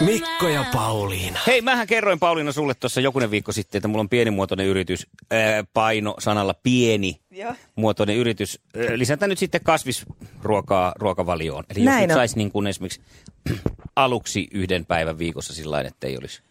Mikko ja Pauliina. Hei, mähän kerroin Pauliina sulle tuossa jokunen viikko sitten, että mulla on pienimuotoinen yritys, ää, paino sanalla pieni Joo. muotoinen yritys. Ää, Lisätään nyt sitten kasvisruokaa ruokavalioon. Eli Näin jos nyt saisi niin kuin esimerkiksi aluksi yhden päivän viikossa sillä että ei olisi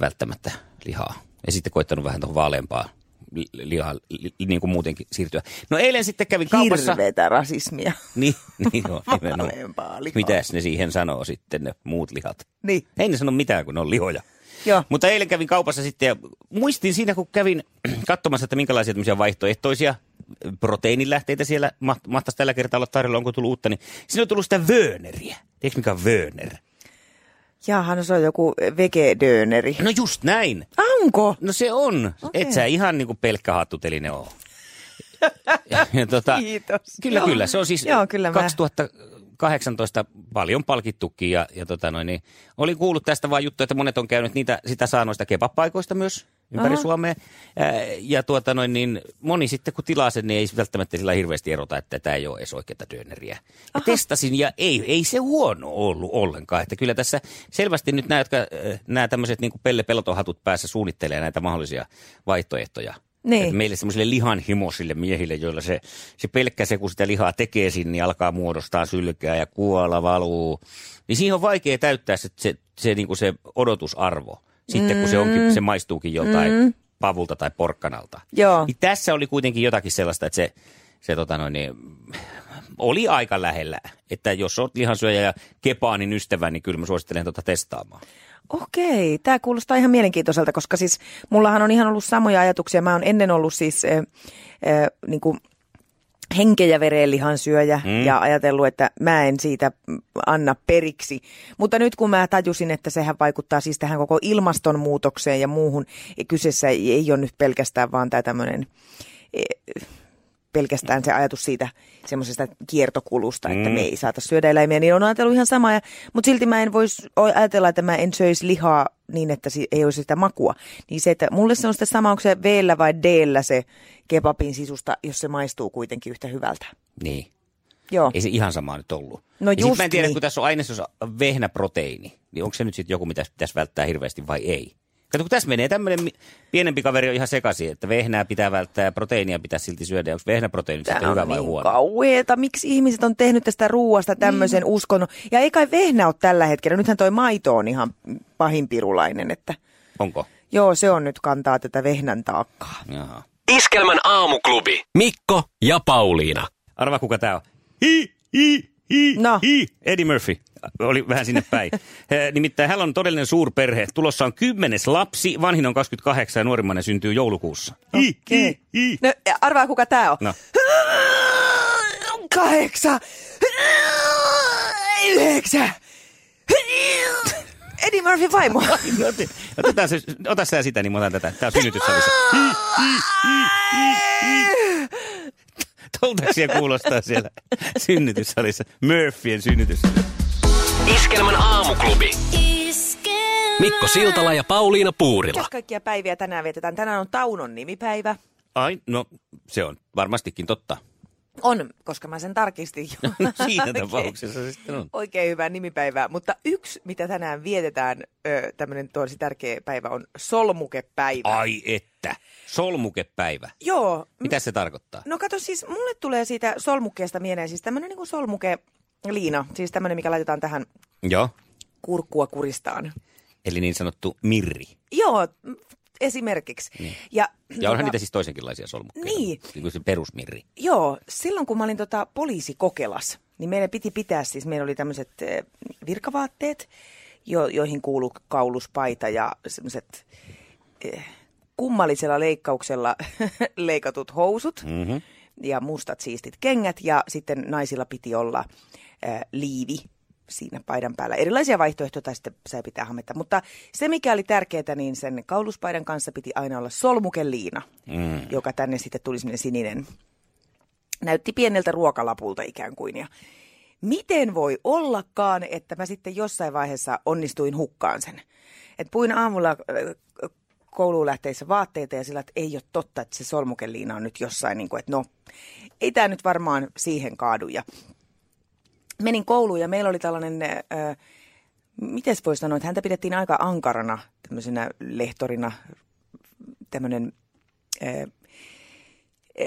välttämättä lihaa. Ja sitten koittanut vähän tuohon vaaleampaan li- lihaan li- niin kuin muutenkin siirtyä. No eilen sitten kävin kaupassa. Hirveetä rasismia. Niin, niin no, nimenomaan. Lihaa. Mitäs ne siihen sanoo sitten ne muut lihat? Niin. Ei ne sano mitään, kun ne on lihoja. Joo. Mutta eilen kävin kaupassa sitten ja muistin siinä, kun kävin katsomassa, että minkälaisia tämmöisiä vaihtoehtoisia proteiinilähteitä siellä ma- mahtaisi tällä kertaa olla tarjolla, onko tullut uutta, niin siinä on tullut sitä vööneriä. Tiedätkö mikä on vööner? Jaahan se on joku vegedöneri. No just näin. Onko? No se on. Okei. Et sä ihan niin kuin pelkkä hattuteline ole. Ja, ja tota, Kiitos. Kyllä, Joo. kyllä. Se on siis Joo, kyllä mä- 2018 paljon palkittukin ja, ja tota noin, niin, olin kuullut tästä vaan juttu, että monet on käynyt niitä, sitä saa noista kebab-paikoista myös ympäri Aha. Suomea. Ja tuota noin, niin moni sitten kun tilaa sen, niin ei välttämättä sillä hirveästi erota, että tämä ei ole edes oikeaa döneriä. Ja testasin ja ei, ei se huono ollut ollenkaan. Että kyllä tässä selvästi nyt nämä, jotka, nämä tämmöiset niin Pelle Pelotohatut päässä suunnittelee näitä mahdollisia vaihtoehtoja. Niin. Että meille semmoisille lihanhimoisille miehille, joilla se, se pelkkä se, kun sitä lihaa tekee sinne, niin alkaa muodostaa sylkää ja kuola valuu. Niin siihen on vaikea täyttää se, se, se, niin kuin se odotusarvo. Sitten kun se, onkin, se maistuukin joltain mm. pavulta tai porkkanalta. Joo. Niin tässä oli kuitenkin jotakin sellaista, että se, se tota noin, niin, oli aika lähellä. Että jos olet lihansyöjä ja kepaanin ystävä, niin kyllä mä suosittelen tota testaamaan. Okei, tämä kuulostaa ihan mielenkiintoiselta, koska siis mullahan on ihan ollut samoja ajatuksia. Mä oon ennen ollut siis äh, äh, niin kuin henke- ja verenlihan syöjä mm. ja ajatellut, että mä en siitä anna periksi. Mutta nyt kun mä tajusin, että sehän vaikuttaa siis tähän koko ilmastonmuutokseen ja muuhun, ja kyseessä ei, ei ole nyt pelkästään vaan tämä tämmöinen pelkästään se ajatus siitä semmoisesta kiertokulusta, että Mm. me ei saata syödä eläimiä, niin on ajatellut ihan samaa. Ja, mutta silti mä en voisi ajatella, että mä en söisi lihaa niin, että ei olisi sitä makua. Niin se, että mulle se on sitä sama, onko se v vai d se kebabin sisusta, jos se maistuu kuitenkin yhtä hyvältä. Niin. Joo. Ei se ihan sama nyt ollut. No ja just mä en tiedä, niin. kun tässä on ainesosa vehnäproteiini, niin onko se nyt sitten joku, mitä pitäisi välttää hirveästi vai ei? Kato, kun tässä menee tämmöinen pienempi kaveri on ihan sekaisin, että vehnää pitää välttää ja proteiinia pitää silti syödä. Onko vehnäproteiini sitten Tämä hyvä on vai niin huono? kauheeta. Miksi ihmiset on tehnyt tästä ruuasta tämmöisen mm. uskonnon? Ja ei kai vehnä ole tällä hetkellä. Nythän toi maito on ihan pahinpirulainen, että Onko? joo, se on nyt kantaa tätä vehnän taakkaa. Jaha. Iskelmän aamuklubi. Mikko ja Pauliina. Arva, kuka tää on? Hi, hi, hi, No. hi. Eddie Murphy. Oli vähän sinne päin. Nimittäin hän on todellinen suurperhe. Tulossa on kymmenes lapsi, vanhin on 28 ja nuorimmainen syntyy joulukuussa. Hi, hi, hi. No, arvaa kuka tää on. No. Kahdeksan. Yhdeksän. Eddie Murphy vaimo. Ot- Otetaan se, ota sä sitä, niin mä otan tätä. Tää on synnytyssalissa. Tolta siellä kuulostaa siellä synnytyssalissa. Murphyen synnytyssalissa. Iskelmän aamuklubi. Mikko Siltala ja Pauliina Puurila. Mitäs kaikkia päiviä tänään vietetään? Tänään on Taunon nimipäivä. Ai, no se on varmastikin totta. On, koska mä sen tarkistin jo. No, siinä tapauksessa se sitten on. Oikein hyvää nimipäivää. Mutta yksi, mitä tänään vietetään, tämmöinen tosi tärkeä päivä, on solmukepäivä. Ai että. Solmukepäivä. Joo. Mitä se tarkoittaa? No kato siis, mulle tulee siitä solmukkeesta mieleen siis tämmöinen niin kuin solmuke liina. Siis tämmöinen, mikä laitetaan tähän Joo. kurkkua kuristaan. Eli niin sanottu mirri. Joo, esimerkiksi. Niin. Ja, Ja onhan tota, niitä siis toisenkinlaisia solmukkeita. Niin. Niin kuin se perusmirri. Joo, silloin kun mä olin tota poliisikokelas, niin meidän piti pitää siis, meillä oli tämmöiset eh, virkavaatteet, jo, joihin kuuluu kauluspaita ja semmoiset eh, kummallisella leikkauksella leikatut housut Mm-hmm. ja mustat siistit kengät ja sitten naisilla piti olla eh, liivi siinä paidan päällä. Erilaisia vaihtoehtoja tai sitten sai pitää hametta. Mutta se, mikä oli tärkeää, niin sen kauluspaidan kanssa piti aina olla solmukeliina, mm. joka tänne sitten tuli sinne sininen. Näytti pieneltä ruokalapulta ikään kuin. Ja miten voi ollakaan, että mä sitten jossain vaiheessa onnistuin hukkaan sen. Et puin aamulla äh, kouluun lähteissä vaatteita ja sillä, että ei ole totta, että se solmukeliina on nyt jossain, niin kuin, että no, ei tämä nyt varmaan siihen kaadu. Ja menin kouluun ja meillä oli tällainen, äh, miten voi sanoa, että häntä pidettiin aika ankarana tämmöisenä lehtorina, tämmöinen äh,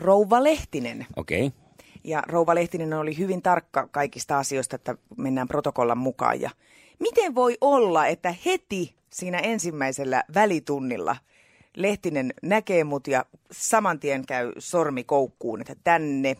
Rouva Lehtinen. Okei. Okay. Ja Rouva Lehtinen oli hyvin tarkka kaikista asioista, että mennään protokollan mukaan. Ja miten voi olla, että heti siinä ensimmäisellä välitunnilla Lehtinen näkee mut ja saman tien käy sormi koukkuun, että tänne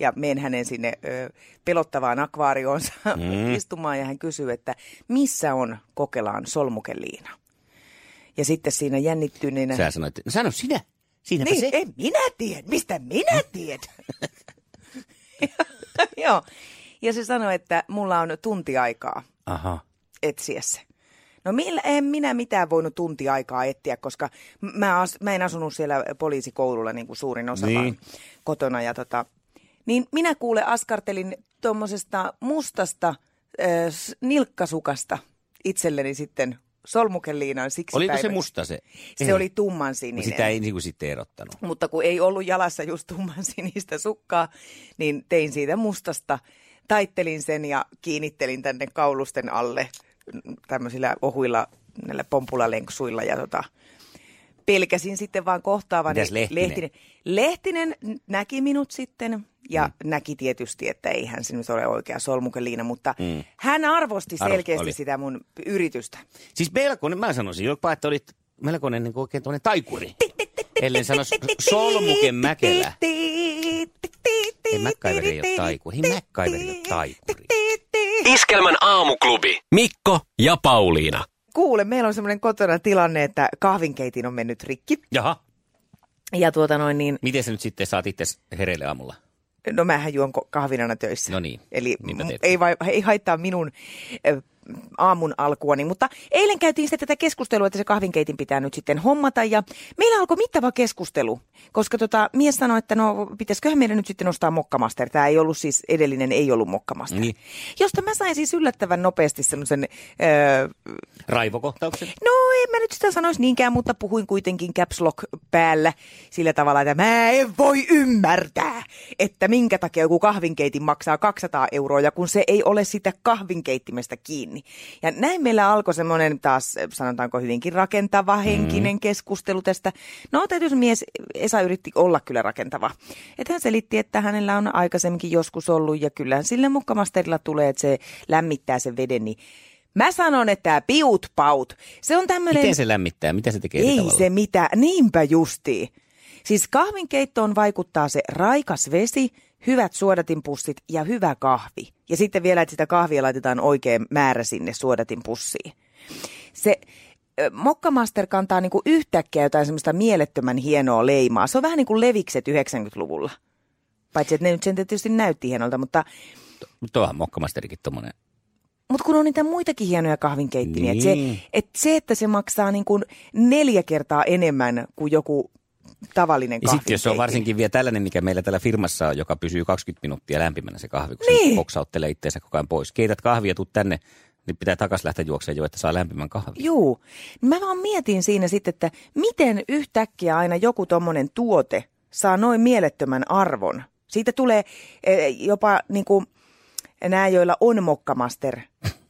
ja menen hänen sinne ö, pelottavaan akvaarioonsa mm. istumaan ja hän kysyy, että missä on Kokelaan solmukeliina? Ja sitten siinä jännittyneenä... Sä sanoit, no sano sinä, siinäpä niin, se. en minä tiedä, mistä minä tiedän? Joo, ja se sanoi, että mulla on tunti aikaa Aha. etsiä se. No millä, en minä mitään voinut tunti aikaa etsiä, koska mä, as, mä en asunut siellä poliisikoululla niin kuin suurin osa Niin. vaan kotona. Ja tota, niin minä kuule askartelin tuommoisesta mustasta äh, nilkkasukasta itselleni sitten solmukeliinaan siksi Oliko se päiväksi. musta se? Se Ei. oli tumman sininen. Sitä ei niin kuin sitten erottanut. Mutta kun ei ollut jalassa just tumman sinistä sukkaa, niin tein siitä mustasta. Taittelin sen ja kiinnittelin tänne kaulusten alle tämmöisillä ohuilla näillä pompulalenksuilla ja tota, pelkäsin sitten vaan kohtaavani. Mitäs Lehtinen? Lehtinen, Lehtinen näki minut sitten ja mm. näki tietysti, että ei hän se nyt ole oikea solmukeliina, mutta mm. hän arvosti Arvo- selkeästi oli. sitä mun yritystä. Siis melkoinen, mä sanoisin jopa, että olit melkoinen niin oikein tuonne taikuri. Ellen sano Solmuken Mäkelä. Ei MacGyver ei ole taikuri. Ei MacGyver ei ole taikuri. Iskelmän aamuklubi. Mikko ja Pauliina. Kuule, meillä on semmoinen kotona tilanne, että kahvinkeitin on mennyt rikki. Jaha. Ja tuota noin niin, Miten sä nyt sitten saat itse hereille aamulla? no mähän juon kahvin aina töissä. No niin, Eli ei, vai, ei haittaa minun aamun alkuani. Mutta eilen käytiin sitten tätä keskustelua, että se kahvinkeitin pitää nyt sitten hommata. Ja meillä alkoi mittava keskustelu, koska tota, mies sanoi, että no pitäisiköhän meidän nyt sitten nostaa mokkamaster. Tämä ei ollut siis, edellinen ei ollut mokkamaster. Niin. Josta mä sain siis yllättävän nopeasti semmoisen... Öö, Raivokohtauksen? No en mä nyt sitä sanoisi niinkään, mutta puhuin kuitenkin caps lock päällä sillä tavalla, että mä en voi ymmärtää, että minkä takia joku kahvinkeitin maksaa 200 euroa, ja kun se ei ole sitä kahvinkeittimestä kiinni. Ja näin meillä alkoi semmoinen taas, sanotaanko hyvinkin rakentava henkinen mm. keskustelu tästä. No täytyy mies, Esa yritti olla kyllä rakentava. Että hän selitti, että hänellä on aikaisemminkin joskus ollut, ja kyllä sille mukkamasterilla tulee, että se lämmittää sen veden, niin Mä sanon, että tämä piut paut, se on tämmöinen... Miten se lämmittää? Mitä se tekee Ei tavalla? se mitä, niinpä justiin. Siis kahvinkeittoon vaikuttaa se raikas vesi, hyvät suodatinpussit ja hyvä kahvi. Ja sitten vielä, että sitä kahvia laitetaan oikein määrä sinne suodatinpussiin. Se Mokkamaster kantaa niinku yhtäkkiä jotain semmoista mielettömän hienoa leimaa. Se on vähän niin kuin levikset 90-luvulla. Paitsi, että ne nyt sen tietysti näytti hienolta, mutta Mutta tuohan mokkamasterikin tommonen. mutta kun on niitä muitakin hienoja kahvinkeittimiä, niin. Niin. että se, et se, että se maksaa niin kuin neljä kertaa enemmän kuin joku tavallinen Ja sitten jos se on varsinkin vielä tällainen, mikä meillä täällä firmassa on, joka pysyy 20 minuuttia lämpimänä se kahvi, kun Niin. poksauttelee itseensä koko ajan pois. Keität kahvia, tuut tänne, niin pitää takas lähteä juokseen jo, että saa lämpimän kahvin. Juu. Mä vaan mietin siinä sitten, että miten yhtäkkiä aina joku tommonen tuote saa noin mielettömän arvon. Siitä tulee eh, jopa niin kuin nämä, joilla on mokkamaster,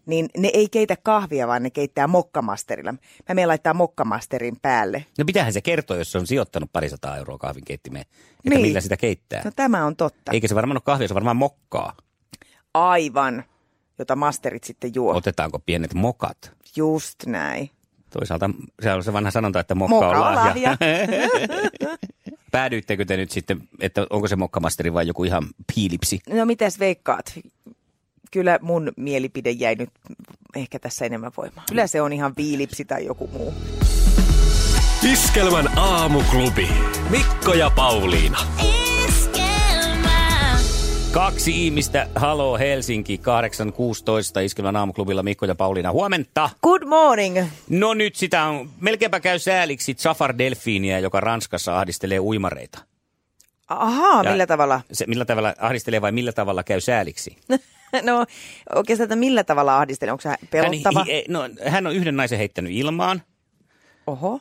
niin ne ei keitä kahvia, vaan ne keittää mokkamasterilla. Mä menen laittaa mokkamasterin päälle. No pitähän se kertoa, jos se on sijoittanut parisataa euroa kahvinkeittimeen, että Niin. millä sitä keittää. No tämä on totta. Eikä se varmaan ole kahvia, se varmaan mokkaa. Aivan, jota masterit sitten juo. Otetaanko pienet mokat? Just näin. Toisaalta se on se vanha sanonta, että mokka, Moka on on lahja. lahja. Päädyittekö te nyt sitten, että onko se mokkamasteri vai joku ihan piilipsi? No mitäs veikkaat? Kyllä mun mielipide jäi nyt ehkä tässä enemmän voimaa. Kyllä se on ihan viilipsi tai joku muu. Iskelmän aamuklubi. Mikko ja Pauliina. Iskelmä. Kaksi ihmistä, halo Helsinki, 8.16, Iskelmän aamuklubilla Mikko ja Pauliina. Huomenta! Good morning. No nyt sitä on, melkeinpä käy sääliksi Zafar Delfiiniä, joka Ranskassa ahdistelee uimareita. Ahaa, Ja millä tavalla? Se, millä tavalla ahdistelee vai millä tavalla käy sääliksi? no oikeastaan, että millä tavalla ahdistelee? Onko se pelottava? Hän, hi, no, hän on yhden naisen heittänyt ilmaan, Oho.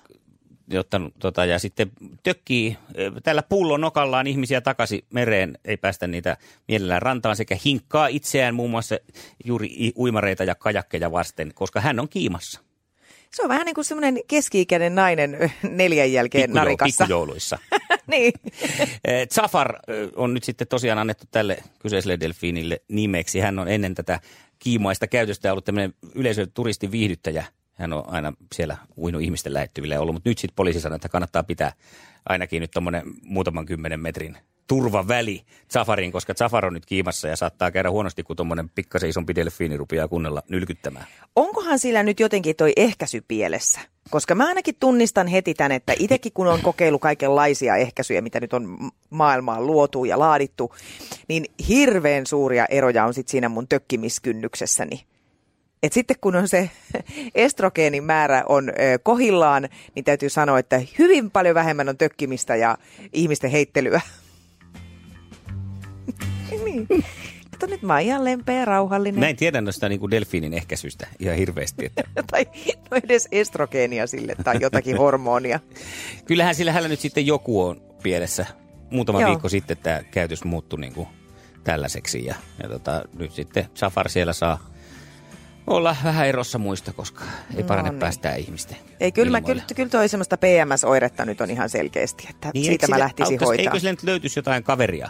ottanut, tota, ja sitten tökkii ö, tällä pullon nokallaan ihmisiä takaisin mereen, ei päästä niitä mielellään rantaan, sekä hinkkaa itseään muun muassa juuri uimareita ja kajakkeja vasten, koska hän on kiimassa. Se on vähän niin kuin semmoinen keski-ikäinen nainen ö, neljän jälkeen Pikkujo- narikassa. pikkujouluissa. niin. Eh, Zafar eh, on nyt sitten tosiaan annettu tälle kyseiselle delfiinille nimeksi. Hän on ennen tätä kiimaista käytöstä ollut tämmöinen yleisön turistin viihdyttäjä. Hän on aina siellä uinut ihmisten lähettyville ollut, mutta nyt sitten poliisi sanoi, että kannattaa pitää ainakin nyt tuommoinen muutaman kymmenen metrin turvaväli Zafarin, koska Zafar on nyt kiimassa ja saattaa käydä huonosti, kun tuommoinen pikkasen isompi delfiini rupeaa kunnolla nylkyttämään. Onkohan sillä nyt jotenkin toi ehkäisy pielessä? Koska mä ainakin tunnistan heti tämän, että itsekin kun on kokeillut kaikenlaisia ehkäisyjä, mitä nyt on maailmaan luotu ja laadittu, niin hirveän suuria eroja on sitten siinä mun tökkimiskynnyksessäni. Et sitten kun on se estrogeenin määrä on kohillaan, niin täytyy sanoa, että hyvin paljon vähemmän on tökkimistä ja ihmisten heittelyä. niin. Kato nyt mä oon ihan lempeä ja rauhallinen. Mä en tiedä noista niin kuin delfiinin ehkäisystä ihan hirveästi, että tai no edes estrogeenia sille tai jotakin hormonia. Kyllähän sillä hänellä nyt sitten joku on pielessä. Muutama Joo. viikko sitten tämä käytös muuttui niin kuin tällaiseksi. Ja, ja tota, nyt sitten Safar siellä saa olla vähän erossa muista, koska ei parane No no, niin. päästää ihmisten Ei, kyllä, mä, kyllä, kyllä toi semmoista PMS-oiretta nyt on ihan selkeästi, että niin, siitä mä sille lähtisin hoitaa. Eikö sille nyt löytyisi jotain kaveria?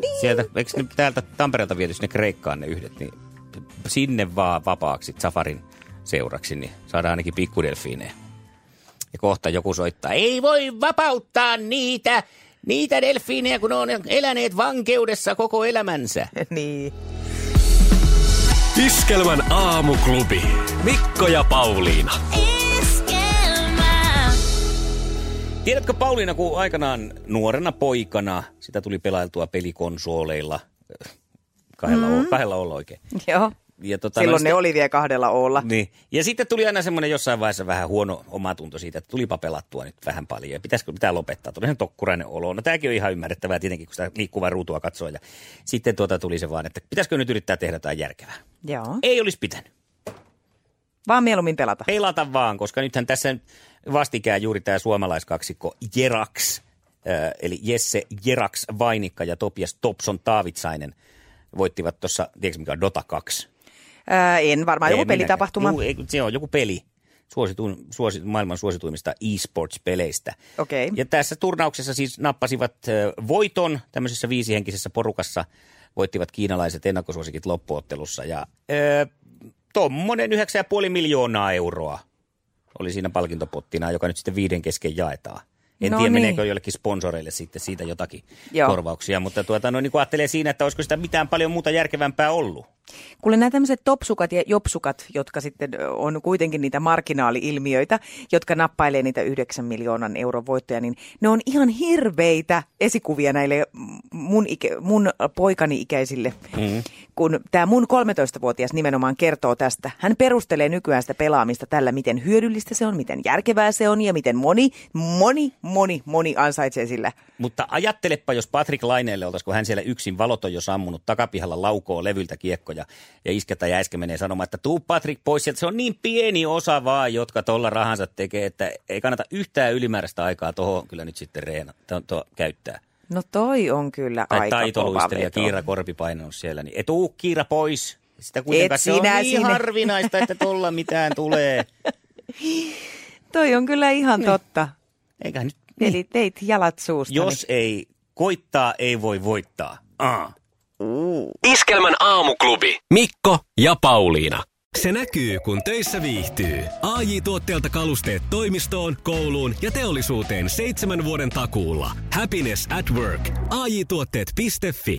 Niin. Sieltä, eikö ne täältä Tampereelta viety sinne Kreikkaan ne yhdet, niin sinne vaan vapaaksi Safarin seuraksi, niin saadaan ainakin pikkudelfiinejä. Ja kohta joku soittaa, ei voi vapauttaa niitä, niitä delfiinejä, kun ne on eläneet vankeudessa koko elämänsä. niin. Iskelmän aamuklubi. Mikko ja Pauliina. Iskelmää. Tiedätkö Pauliina, kun aikanaan nuorena poikana sitä tuli pelailtua pelikonsoleilla, kahdella, mm. kahdella olla oikein. Joo. Ja tota, Silloin no ne oli vielä kahdella olla. Niin. Ja sitten tuli aina semmoinen jossain vaiheessa vähän huono omatunto siitä, että tulipa pelattua nyt vähän paljon. Ja pitäisikö pitää lopettaa? Tuli sen tokkurainen olo. No tämäkin on ihan ymmärrettävää tietenkin, kun sitä liikkuvaa ruutua katsoo. Ja sitten tuota tuli se vaan, että pitäisikö nyt yrittää tehdä jotain järkevää. Joo. Ei olisi pitänyt. Vaan mieluummin pelata. Pelata vaan, koska nythän tässä vastikään juuri tämä suomalaiskaksikko Jerax, äh, eli Jesse Jerax Vainikka ja Topias Topson Taavitsainen voittivat tuossa, tiedätkö mikä on Dota 2? Ää, en varmaan, joku pelitapahtuma. Ei, se on joku peli. Suosituin, suosi, maailman suosituimmista e-sports-peleistä. Okei. Ja tässä turnauksessa siis nappasivat ö, voiton tämmöisessä viisihenkisessä porukassa. Voittivat kiinalaiset ennakkosuosikit loppuottelussa. Ja ö, tuommoinen 9,5 miljoonaa euroa oli siinä palkintopottina, joka nyt sitten viiden kesken jaetaan. En No tiedä, niin. meneekö jollekin sponsoreille sitten siitä jotakin Joo. korvauksia, mutta tuota, no, niin kuin ajattelee siinä, että olisiko sitä mitään paljon muuta järkevämpää ollut. Kuule nämä tämmöiset topsukat ja jopsukat, jotka sitten on kuitenkin niitä marginaali-ilmiöitä, jotka nappailee niitä 9 miljoonan euron voittoja, niin ne on ihan hirveitä esikuvia näille mun, ikä, mun poikani ikäisille. Mm. Kun tämä mun 13-vuotias nimenomaan kertoo tästä, hän perustelee nykyään sitä pelaamista tällä, miten hyödyllistä se on, miten järkevää se on ja miten moni, moni, moni, moni ansaitsee sillä. Mutta ajattelepa, jos Patrick Laineelle oltaisiin, kun hän siellä yksin valot on jo sammunut takapihalla laukoo levyltä kiekkoja ja isketä ja äsken menee sanomaan, että tuu Patrick pois sieltä. Se on niin pieni osa vaan, jotka tuolla rahansa tekee, että ei kannata yhtään ylimääräistä aikaa tuohon kyllä nyt sitten reena, to, to, käyttää. No toi on kyllä Tai aika kova taitoluistelija. Kiira Korpipaino on siellä, niin et tuu Kiira pois. Sitä kuitenkaan Et se on sinä niin sinne. harvinaista, että tuolla mitään tulee. Toi on kyllä ihan totta. Eikä nyt, Eli teit jalat suusta. jos ei koittaa, ei voi voittaa. Ah. Iskelmän aamuklubi. Mikko ja Pauliina. Se näkyy, kun töissä viihtyy. ai tuotteelta kalusteet toimistoon, kouluun ja teollisuuteen seitsemän vuoden takuulla. Happiness at work. AJ-tuotteet.fi.